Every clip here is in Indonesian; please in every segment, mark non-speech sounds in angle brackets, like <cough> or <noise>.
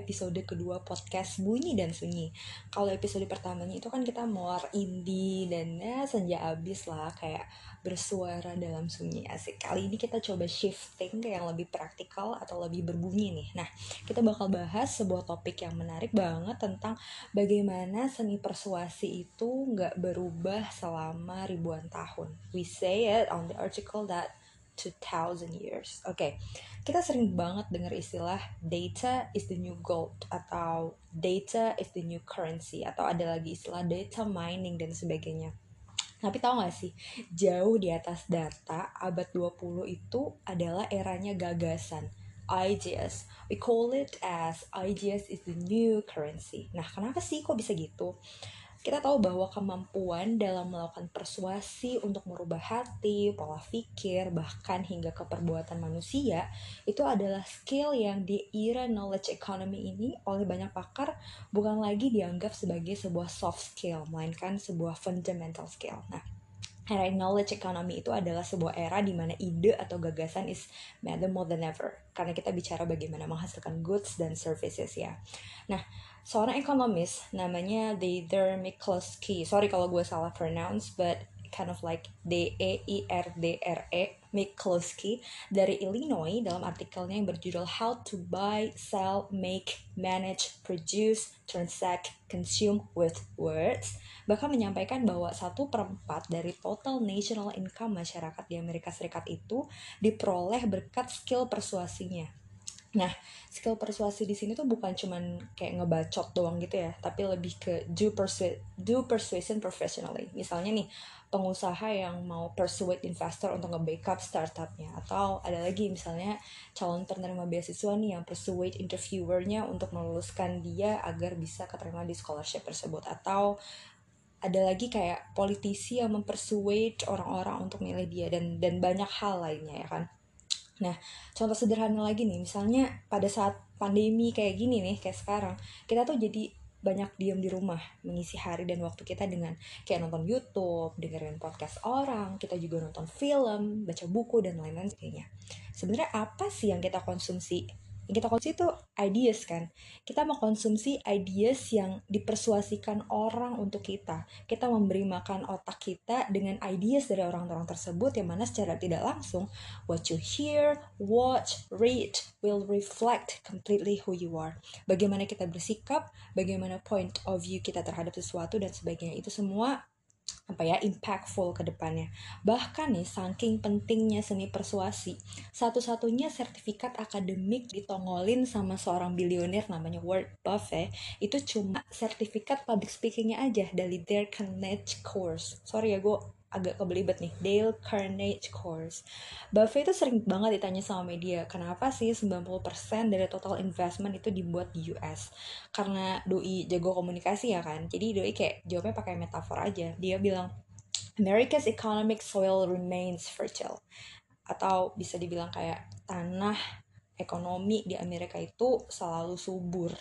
episode kedua podcast Bunyi dan Sunyi. Kalau episode pertamanya itu kan kita more indie dan ya senja abis lah kayak bersuara dalam sunyi asik. Kali ini kita coba shifting ke yang lebih praktikal atau lebih berbunyi nih. Nah, kita bakal bahas sebuah topik yang menarik banget tentang bagaimana seni persuasi itu nggak berubah selama ribuan tahun. We say it on the article that 2000 years. Oke, okay. kita sering banget dengar istilah data is the new gold atau data is the new currency atau ada lagi istilah data mining dan sebagainya. Tapi tahu gak sih, jauh di atas data, abad 20 itu adalah eranya gagasan. Ideas. We call it as ideas is the new currency. Nah, kenapa sih kok bisa gitu? Kita tahu bahwa kemampuan dalam melakukan persuasi untuk merubah hati, pola pikir, bahkan hingga ke perbuatan manusia itu adalah skill yang di era knowledge economy ini oleh banyak pakar bukan lagi dianggap sebagai sebuah soft skill, melainkan sebuah fundamental skill. Nah, era knowledge economy itu adalah sebuah era di mana ide atau gagasan is matter more than ever karena kita bicara bagaimana menghasilkan goods dan services ya. Nah, seorang ekonomis namanya Deidre McCloskey. Sorry kalau gue salah pronounce, but kind of like D E I R D R E McCloskey dari Illinois dalam artikelnya yang berjudul How to Buy, Sell, Make, Manage, Produce, Transact, Consume with Words bahkan menyampaikan bahwa satu perempat dari total national income masyarakat di Amerika Serikat itu diperoleh berkat skill persuasinya Nah, skill persuasi di sini tuh bukan cuman kayak ngebacot doang gitu ya, tapi lebih ke do persuade, do persuasion professionally. Misalnya nih, pengusaha yang mau persuade investor untuk nge-backup startupnya atau ada lagi misalnya calon penerima beasiswa nih yang persuade interviewernya untuk meluluskan dia agar bisa keterima di scholarship tersebut atau ada lagi kayak politisi yang mempersuade orang-orang untuk milih dia dan dan banyak hal lainnya ya kan Nah, contoh sederhana lagi nih, misalnya pada saat pandemi kayak gini nih, kayak sekarang, kita tuh jadi banyak diam di rumah, mengisi hari dan waktu kita dengan kayak nonton YouTube, dengerin podcast orang, kita juga nonton film, baca buku dan lain-lain sebagainya. Sebenarnya apa sih yang kita konsumsi yang kita konsumsi itu ideas kan. Kita mengkonsumsi ideas yang dipersuasikan orang untuk kita. Kita memberi makan otak kita dengan ideas dari orang-orang tersebut yang mana secara tidak langsung what you hear watch read will reflect completely who you are. Bagaimana kita bersikap bagaimana point of view kita terhadap sesuatu dan sebagainya. Itu semua apa ya impactful ke depannya. Bahkan nih saking pentingnya seni persuasi, satu-satunya sertifikat akademik ditongolin sama seorang bilioner namanya Warren Buffett itu cuma sertifikat public speakingnya aja dari their Carnegie course. Sorry ya gue agak kebelibet nih. Dale Carnegie Course. Buffett itu sering banget ditanya sama media kenapa sih 90% dari total investment itu dibuat di US karena Doi jago komunikasi ya kan? Jadi Doi kayak jawabnya pakai metafor aja. Dia bilang America's economic soil remains fertile. Atau bisa dibilang kayak tanah ekonomi di Amerika itu selalu subur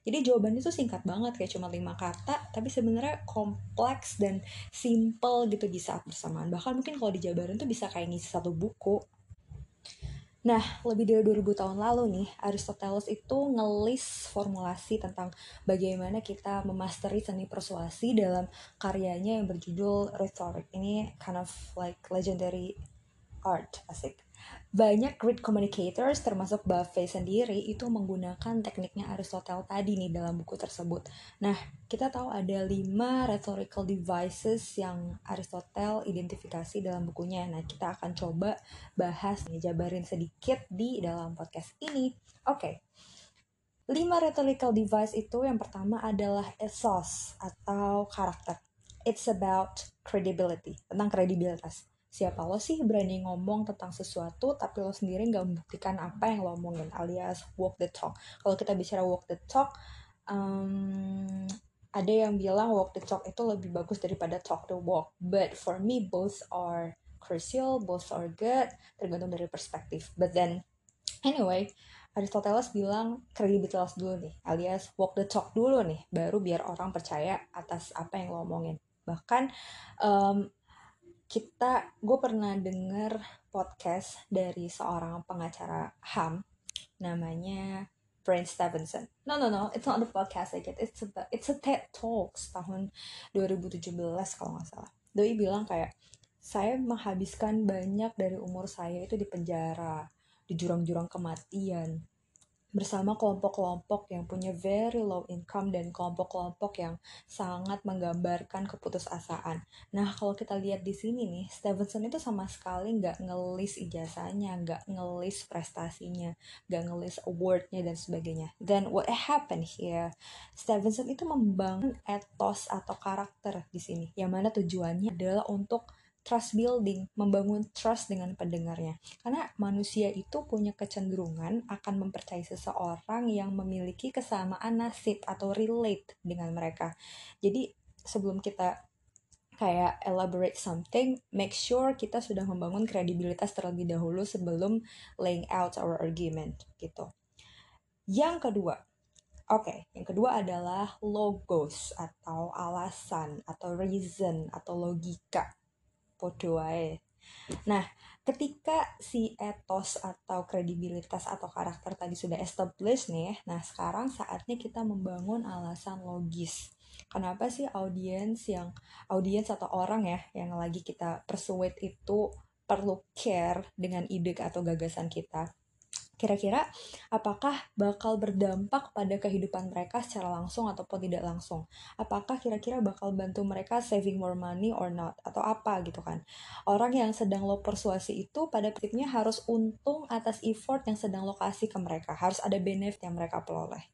jadi jawabannya tuh singkat banget kayak cuma lima kata tapi sebenarnya kompleks dan simple gitu di saat bersamaan bahkan mungkin kalau dijabarin tuh bisa kayak ngisi satu buku Nah, lebih dari 2000 tahun lalu nih, Aristoteles itu ngelis formulasi tentang bagaimana kita memasteri seni persuasi dalam karyanya yang berjudul Rhetoric. Ini kind of like legendary art, asik. Banyak great communicators termasuk Buffet sendiri itu menggunakan tekniknya Aristotle tadi nih dalam buku tersebut. Nah, kita tahu ada lima rhetorical devices yang Aristotle identifikasi dalam bukunya. Nah, kita akan coba bahas nih, jabarin sedikit di dalam podcast ini. Oke. Okay. Lima rhetorical device itu yang pertama adalah ethos atau karakter. It's about credibility, tentang kredibilitas siapa lo sih berani ngomong tentang sesuatu tapi lo sendiri nggak membuktikan apa yang lo omongin alias walk the talk? Kalau kita bicara walk the talk um, ada yang bilang walk the talk itu lebih bagus daripada talk the walk. But for me both are crucial both are good tergantung dari perspektif. But then anyway Aristoteles bilang kredibilitas dulu nih alias walk the talk dulu nih baru biar orang percaya atas apa yang lo omongin. Bahkan um, kita gue pernah denger podcast dari seorang pengacara HAM namanya Brent Stevenson. No no no, it's not the podcast like it. It's a it's a TED Talks tahun 2017 kalau nggak salah. Doi bilang kayak saya menghabiskan banyak dari umur saya itu di penjara, di jurang-jurang kematian, bersama kelompok-kelompok yang punya very low income dan kelompok-kelompok yang sangat menggambarkan keputusasaan. Nah, kalau kita lihat di sini nih, Stevenson itu sama sekali nggak ngelis ijazahnya, nggak ngelis prestasinya, nggak ngelis awardnya dan sebagainya. Dan what happened here, Stevenson itu membangun etos atau karakter di sini, yang mana tujuannya adalah untuk trust building, membangun trust dengan pendengarnya. Karena manusia itu punya kecenderungan akan mempercayai seseorang yang memiliki kesamaan nasib atau relate dengan mereka. Jadi sebelum kita kayak elaborate something, make sure kita sudah membangun kredibilitas terlebih dahulu sebelum laying out our argument gitu. Yang kedua, oke, okay, yang kedua adalah logos atau alasan atau reason atau logika podo wae. Nah, ketika si etos atau kredibilitas atau karakter tadi sudah established nih, nah sekarang saatnya kita membangun alasan logis. Kenapa sih audiens yang audiens atau orang ya yang lagi kita persuade itu perlu care dengan ide atau gagasan kita? Kira-kira apakah bakal berdampak pada kehidupan mereka secara langsung ataupun tidak langsung? Apakah kira-kira bakal bantu mereka saving more money or not? Atau apa gitu kan? Orang yang sedang lo persuasi itu pada prinsipnya harus untung atas effort yang sedang lo kasih ke mereka. Harus ada benefit yang mereka peroleh.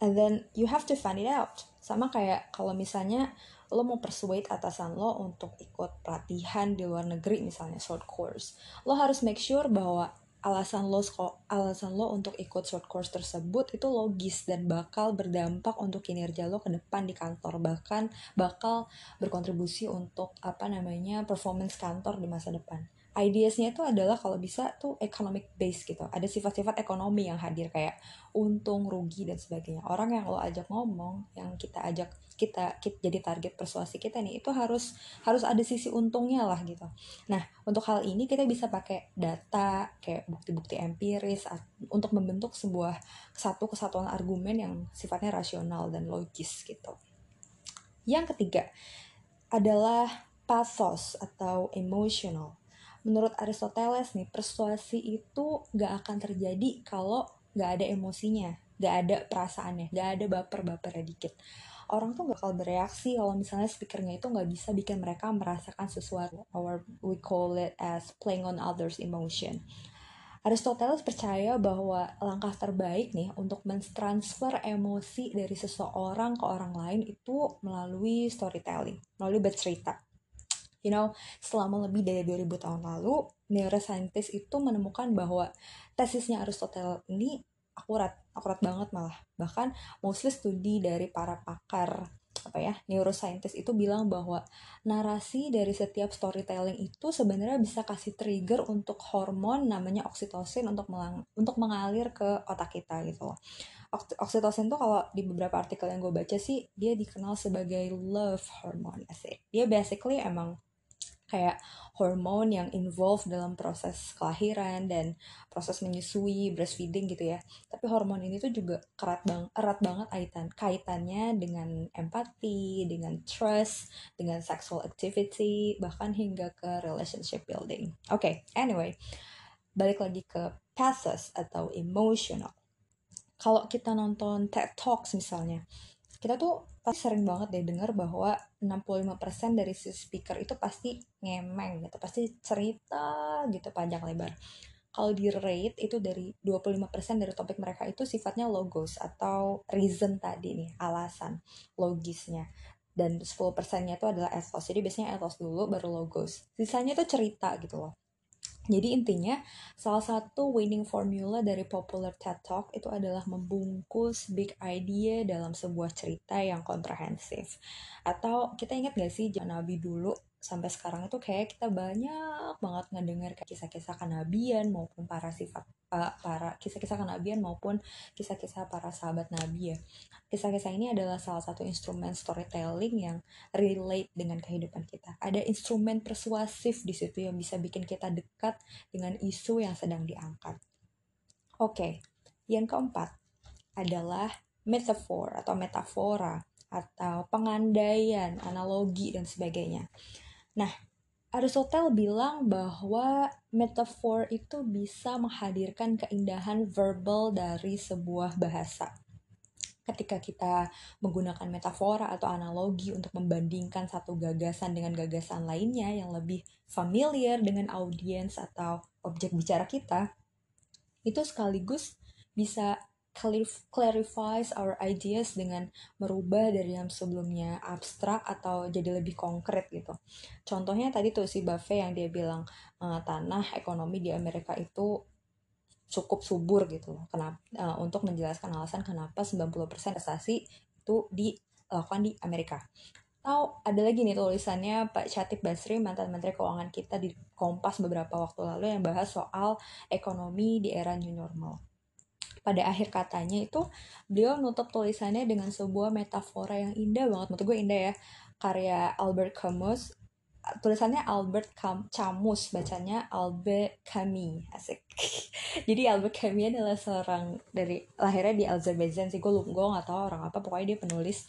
And then you have to find it out. Sama kayak kalau misalnya lo mau persuade atasan lo untuk ikut pelatihan di luar negeri misalnya short course. Lo harus make sure bahwa alasan lo alasan lo untuk ikut short course tersebut itu logis dan bakal berdampak untuk kinerja lo ke depan di kantor. Bahkan bakal berkontribusi untuk apa namanya performance kantor di masa depan ideasnya itu adalah kalau bisa tuh economic base gitu. Ada sifat-sifat ekonomi yang hadir kayak untung rugi dan sebagainya. Orang yang lo ajak ngomong yang kita ajak kita, kita jadi target persuasi kita nih itu harus harus ada sisi untungnya lah gitu. Nah untuk hal ini kita bisa pakai data kayak bukti-bukti empiris untuk membentuk sebuah satu kesatuan argumen yang sifatnya rasional dan logis gitu. Yang ketiga adalah pathos atau emotional menurut Aristoteles nih persuasi itu gak akan terjadi kalau gak ada emosinya gak ada perasaannya gak ada baper-bapernya dikit. Orang tuh gak bakal bereaksi kalau misalnya speakernya itu nggak bisa bikin mereka merasakan sesuatu. Or we call it as playing on others emotion. Aristoteles percaya bahwa langkah terbaik nih untuk mentransfer emosi dari seseorang ke orang lain itu melalui storytelling, melalui bercerita. You know, selama lebih dari 2000 tahun lalu, neuroscientist itu menemukan bahwa tesisnya Aristoteles ini akurat, akurat banget malah. Bahkan mostly studi dari para pakar apa ya neuroscientist itu bilang bahwa narasi dari setiap storytelling itu sebenarnya bisa kasih trigger untuk hormon namanya oksitosin untuk melang untuk mengalir ke otak kita gitu loh. Oksitosin tuh kalau di beberapa artikel yang gue baca sih dia dikenal sebagai love hormone sih. Dia basically emang kayak hormon yang involved dalam proses kelahiran dan proses menyusui breastfeeding gitu ya. Tapi hormon ini tuh juga erat bang erat banget kaitan kaitannya dengan empati dengan trust dengan sexual activity bahkan hingga ke relationship building. Oke okay, anyway balik lagi ke pathos atau emotional. Kalau kita nonton TED Talks misalnya kita tuh pasti sering banget deh dengar bahwa 65% dari si speaker itu pasti ngemeng gitu, pasti cerita gitu panjang lebar. Kalau di rate itu dari 25% dari topik mereka itu sifatnya logos atau reason tadi nih, alasan logisnya. Dan 10%-nya itu adalah ethos. Jadi biasanya ethos dulu baru logos. Sisanya itu cerita gitu loh. Jadi intinya salah satu winning formula dari popular TED Talk itu adalah membungkus big idea dalam sebuah cerita yang komprehensif. Atau kita ingat gak sih Nabi dulu sampai sekarang itu kayak kita banyak banget ngedengar kisah-kisah kenabian maupun para sifat uh, para kisah-kisah kenabian maupun kisah-kisah para sahabat nabi ya. Kisah-kisah ini adalah salah satu instrumen storytelling yang relate dengan kehidupan kita. Ada instrumen persuasif di situ yang bisa bikin kita dekat dengan isu yang sedang diangkat. Oke, okay. Yang keempat adalah metafor atau metafora atau pengandaian, analogi dan sebagainya. Nah, Aristotle bilang bahwa metafor itu bisa menghadirkan keindahan verbal dari sebuah bahasa. Ketika kita menggunakan metafora atau analogi untuk membandingkan satu gagasan dengan gagasan lainnya yang lebih familiar dengan audiens atau objek bicara kita, itu sekaligus bisa clarifies our ideas dengan merubah dari yang sebelumnya abstrak atau jadi lebih konkret gitu. Contohnya tadi tuh si Buffet yang dia bilang e, tanah ekonomi di Amerika itu cukup subur gitu loh. Kenapa uh, untuk menjelaskan alasan kenapa 90% investasi itu dilakukan di Amerika. Atau ada lagi nih tulisannya Pak Chatib Basri, mantan Menteri Keuangan kita di Kompas beberapa waktu lalu yang bahas soal ekonomi di era new normal. Pada akhir katanya itu beliau nutup tulisannya dengan sebuah metafora yang indah banget. Menurut gue indah ya. Karya Albert Camus. Tulisannya Albert Cam Camus bacanya Albert Camus. Asik. <laughs> Jadi Albert Camus adalah seorang dari lahirnya di Azerbaijan sih. Gue gue tahu orang apa. Pokoknya dia penulis.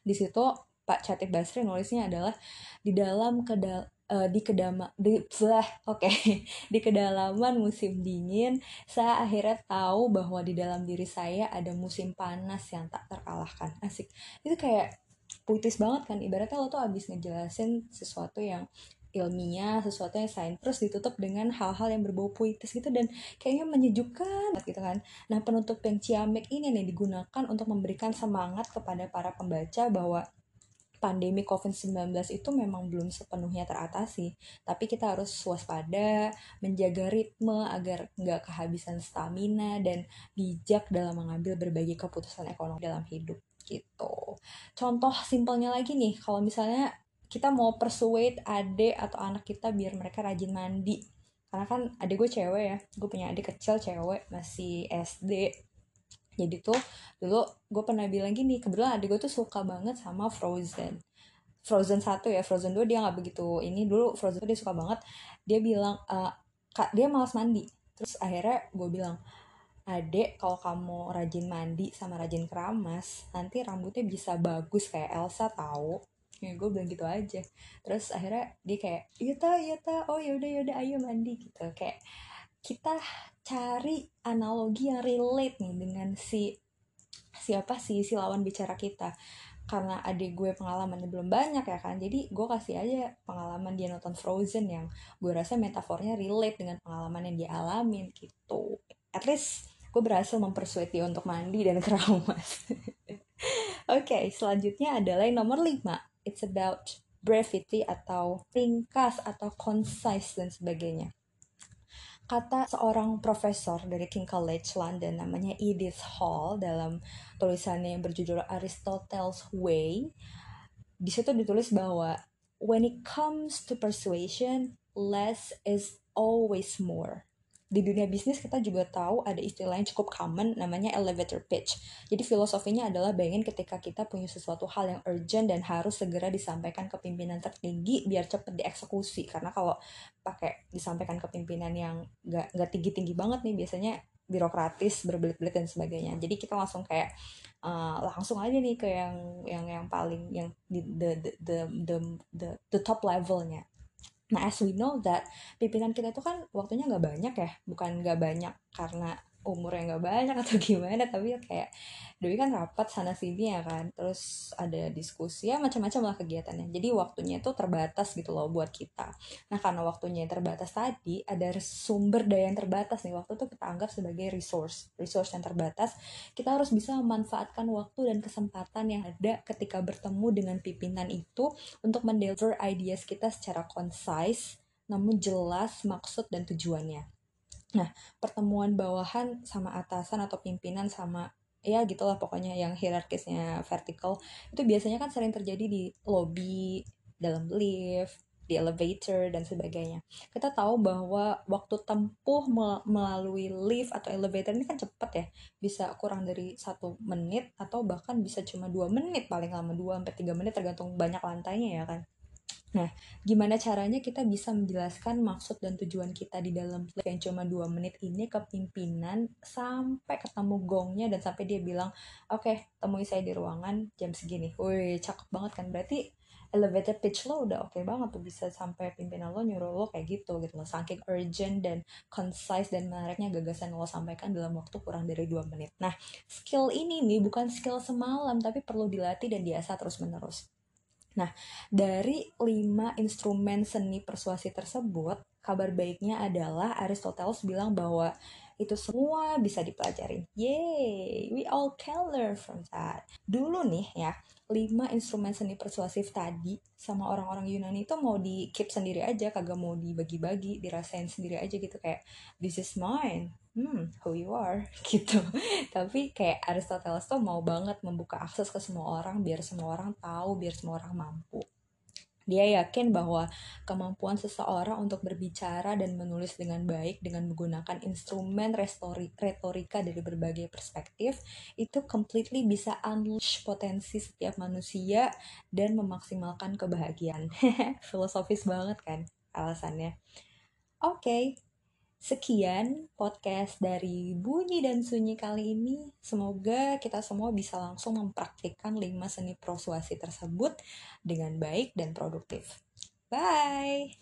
Di situ Pak Catik Basri nulisnya adalah di dalam kedal uh, di kedama di oke okay. <laughs> di kedalaman musim dingin saya akhirnya tahu bahwa di dalam diri saya ada musim panas yang tak terkalahkan. Asik. Itu kayak puitis banget kan. Ibaratnya lo tuh abis ngejelasin sesuatu yang ilmiah sesuatu yang sains terus ditutup dengan hal-hal yang berbau puitis gitu dan kayaknya menyejukkan gitu kan. Nah penutup yang ciamek ini nih digunakan untuk memberikan semangat kepada para pembaca bahwa pandemi COVID-19 itu memang belum sepenuhnya teratasi, tapi kita harus waspada, menjaga ritme agar nggak kehabisan stamina dan bijak dalam mengambil berbagai keputusan ekonomi dalam hidup gitu. Contoh simpelnya lagi nih, kalau misalnya kita mau persuade adik atau anak kita biar mereka rajin mandi. Karena kan adik gue cewek ya, gue punya adik kecil cewek masih SD. Jadi tuh dulu gue pernah bilang gini, kebetulan adik gue tuh suka banget sama Frozen. Frozen satu ya, Frozen 2 dia nggak begitu ini dulu Frozen 2 dia suka banget. Dia bilang, uh, kak dia malas mandi. Terus akhirnya gue bilang, adek kalau kamu rajin mandi sama rajin keramas nanti rambutnya bisa bagus kayak Elsa tahu ya gue bilang gitu aja terus akhirnya dia kayak iya ta iya ta oh yaudah yaudah ayo mandi gitu kayak kita cari analogi yang relate nih dengan si siapa sih si lawan bicara kita karena adik gue pengalamannya belum banyak ya kan jadi gue kasih aja pengalaman dia nonton Frozen yang gue rasa metafornya relate dengan pengalaman yang dia alamin gitu at least gue berhasil mempersuade dia untuk mandi dan <laughs> keramas. Oke, okay, selanjutnya adalah yang nomor 5. It's about brevity atau ringkas atau concise dan sebagainya. Kata seorang profesor dari King College London namanya Edith Hall dalam tulisannya yang berjudul Aristotle's Way, di situ ditulis bahwa when it comes to persuasion, less is always more di dunia bisnis kita juga tahu ada istilah yang cukup common namanya elevator pitch. Jadi filosofinya adalah bayangin ketika kita punya sesuatu hal yang urgent dan harus segera disampaikan ke pimpinan tertinggi biar cepet dieksekusi. Karena kalau pakai disampaikan ke pimpinan yang gak, gak tinggi-tinggi banget nih biasanya birokratis berbelit-belit dan sebagainya. Jadi kita langsung kayak uh, langsung aja nih ke yang yang yang paling yang di the the the the the, the top levelnya Nah, as we know that pimpinan kita itu kan waktunya nggak banyak ya, bukan nggak banyak karena umur yang nggak banyak atau <laughs> gimana, tapi ya kayak Dewi kan rapat sana sini ya kan, terus ada diskusi ya macam-macam lah kegiatannya. Jadi waktunya itu terbatas gitu loh buat kita. Nah karena waktunya yang terbatas tadi, ada sumber daya yang terbatas nih waktu itu kita anggap sebagai resource, resource yang terbatas. Kita harus bisa memanfaatkan waktu dan kesempatan yang ada ketika bertemu dengan pimpinan itu untuk mendeliver ideas kita secara concise, namun jelas maksud dan tujuannya. Nah, pertemuan bawahan sama atasan atau pimpinan sama ya gitulah pokoknya yang hierarkisnya vertikal itu biasanya kan sering terjadi di lobby dalam lift di elevator dan sebagainya. Kita tahu bahwa waktu tempuh melalui lift atau elevator ini kan cepat ya bisa kurang dari satu menit atau bahkan bisa cuma dua menit paling lama dua sampai tiga menit tergantung banyak lantainya ya kan Nah, gimana caranya kita bisa menjelaskan maksud dan tujuan kita di dalam yang cuma dua menit ini ke pimpinan sampai ketemu gongnya dan sampai dia bilang, oke, okay, temui saya di ruangan jam segini. Wih, cakep banget kan? Berarti elevator pitch lo udah oke okay banget tuh bisa sampai pimpinan lo nyuruh lo kayak gitu gitu loh. Saking urgent dan concise dan menariknya gagasan lo sampaikan dalam waktu kurang dari dua menit. Nah, skill ini nih bukan skill semalam, tapi perlu dilatih dan diasah terus-menerus. Nah, dari lima instrumen seni persuasi tersebut, kabar baiknya adalah Aristoteles bilang bahwa itu semua bisa dipelajari. Yay, we all can learn from that. Dulu nih ya, lima instrumen seni persuasif tadi sama orang-orang Yunani itu mau di keep sendiri aja, kagak mau dibagi-bagi, dirasain sendiri aja gitu kayak this is mine, hmm, who you are <laughs> gitu. Tapi kayak Aristoteles tuh mau banget membuka akses ke semua orang biar semua orang tahu, biar semua orang mampu. Dia yakin bahwa kemampuan seseorang untuk berbicara dan menulis dengan baik dengan menggunakan instrumen retorika dari berbagai perspektif itu completely bisa unleash potensi setiap manusia dan memaksimalkan kebahagiaan. <laughs> Filosofis banget kan alasannya. Oke, okay, Sekian podcast dari Bunyi dan Sunyi kali ini. Semoga kita semua bisa langsung mempraktikkan lima seni persuasi tersebut dengan baik dan produktif. Bye!